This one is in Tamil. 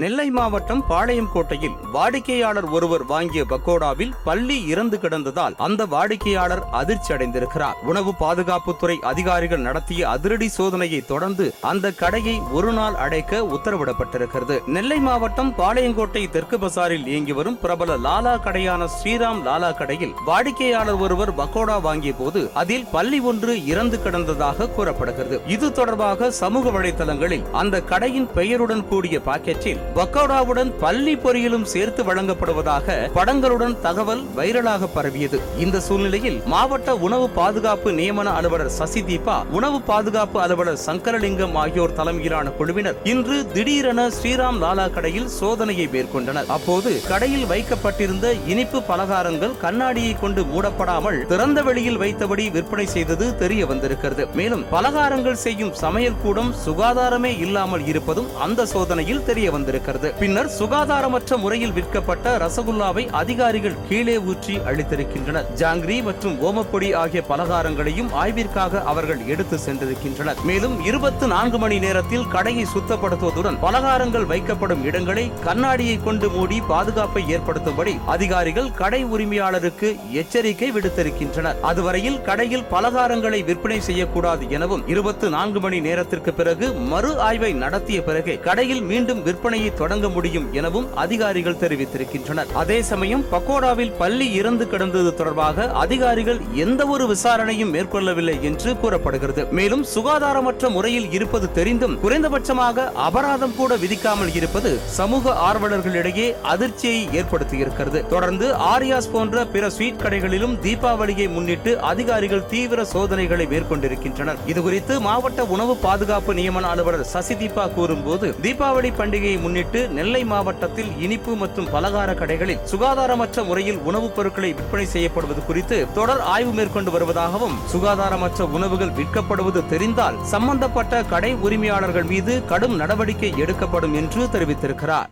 நெல்லை மாவட்டம் பாளையங்கோட்டையில் வாடிக்கையாளர் ஒருவர் வாங்கிய பக்கோடாவில் பள்ளி இறந்து கிடந்ததால் அந்த வாடிக்கையாளர் அதிர்ச்சி அடைந்திருக்கிறார் உணவு பாதுகாப்புத்துறை அதிகாரிகள் நடத்திய அதிரடி சோதனையை தொடர்ந்து அந்த கடையை ஒரு நாள் அடைக்க உத்தரவிடப்பட்டிருக்கிறது. நெல்லை மாவட்டம் பாளையங்கோட்டை தெற்கு பசாரில் இயங்கி வரும் பிரபல லாலா கடையான ஸ்ரீராம் லாலா கடையில் வாடிக்கையாளர் ஒருவர் பக்கோடா வாங்கிய போது அதில் பள்ளி ஒன்று இறந்து கிடந்ததாக கூறப்படுகிறது. இது தொடர்பாக சமூக வலைதளங்களில் அந்த கடையின் பெயருடன் கூடிய பாக்கெட்டில் பக்கோடாவுடன் பள்ளி பொரியலும் சேர்த்து வழங்கப்படுவதாக படங்களுடன் தகவல் வைரலாக பரவியது. இந்த சூழ்நிலையில் மாவட்ட உணவு பாதுகாப்பு நியமன அலுவலர் சசி தீபா உணவு பாதுகாப்பு அலுவலர் சங்கரலிங்கம் ஆகியோர் தலைமையிலான குழுவினர் இன்று திடீரென ஸ்ரீராம் லாலா கடையில் சோதனையை மேற்கொண்டனர். அப்போது கடையில் வைக்கப்பட்டிருந்த இனிப்பு பலகாரங்கள் கண்ணாடியை கொண்டு மூடப்படாமல் திறந்த வெளியில் வைத்தபடி விற்பனை செய்தது தெரிய வந்திருக்கிறது மேலும் பலகாரங்கள் செய்யும் சமையல் கூடம் சுகாதாரமே இல்லாமல் இருப்பதும் அந்த சோதனையில் தெரிய வந்திருக்கிறது பின்னர் சுகாதாரமற்ற முறையில் விற்கப்பட்ட ரசகுல்லாவை அதிகாரிகள் கீழே ஊற்றி அளித்திருக்கின்றனர். ஜாங்கிரி மற்றும் ஓமப்பொடி ஆகிய பலகாரங்களையும் ஆய்விற்காக அவர்கள் எடுத்து சென்றிருக்கின்றனர். மேலும் இருபத்தி நான்கு மணி நேரத்தில் கடையை சுத்தப்படுத்துவதுடன் பலகாரங்கள் வைக்கப்படும் இடங்களை கண்ணாடியை கொண்டு மூடி பாதுகாப்பை ஏற்படுத்தும்படி அதிகாரிகள் கடை உரிமையாளருக்கு எச்சரிக்கை விடுத்திருக்கின்றனர். அதுவரையில் கடையில் பலகாரங்களை விற்பனை செய்யக்கூடாது எனவும் இருபத்தி நான்கு மணி நேரத்திற்கு பிறகு மறு ஆய்வை நடத்திய பிறகு கடையில் மீண்டும் விற்பனை விற்பனையை தொடங்க முடியும் எனவும் அதிகாரிகள் தெரிவித்திருக்கின்றனர். அதே சமயம் பக்கோடாவில் பள்ளி இறந்து கிடந்தது தொடர்பாக அதிகாரிகள் எந்த ஒரு விசாரணையும் மேற்கொள்ளவில்லை என்று கூறப்படுகிறது. மேலும் சுகாதாரமற்ற முறையில் இருப்பது தெரிந்தும் குறைந்தபட்சமாக அபராதம் கூட விதிக்காமல் இருப்பது சமூக ஆர்வலர்களிடையே அதிர்ச்சியை ஏற்படுத்தியிருக்கிறது. தொடர்ந்து ஆரியாஸ் போன்ற பிற ஸ்வீட் கடைகளிலும் தீபாவளியை முன்னிட்டு அதிகாரிகள் தீவிர சோதனைகளை மேற்கொண்டிருக்கின்றனர். இதுகுறித்து மாவட்ட உணவு பாதுகாப்பு நியமன அலுவலர் சசிதீபா கூறும்போது தீபாவளி பண்டிகையை முன்னிட்டு நெல்லை மாவட்டத்தில் இனிப்பு மற்றும் பலகார கடைகளில் சுகாதாரமற்ற முறையில் உணவுப் பொருட்களை விற்பனை செய்யப்படுவது குறித்து தொடர் ஆய்வு மேற்கொண்டு வருவதாகவும் சுகாதாரமற்ற உணவுகள் விற்கப்படுவது தெரிந்தால் சம்பந்தப்பட்ட கடை உரிமையாளர்கள் மீது கடும் நடவடிக்கை எடுக்கப்படும் என்று தெரிவித்திருக்கிறார்.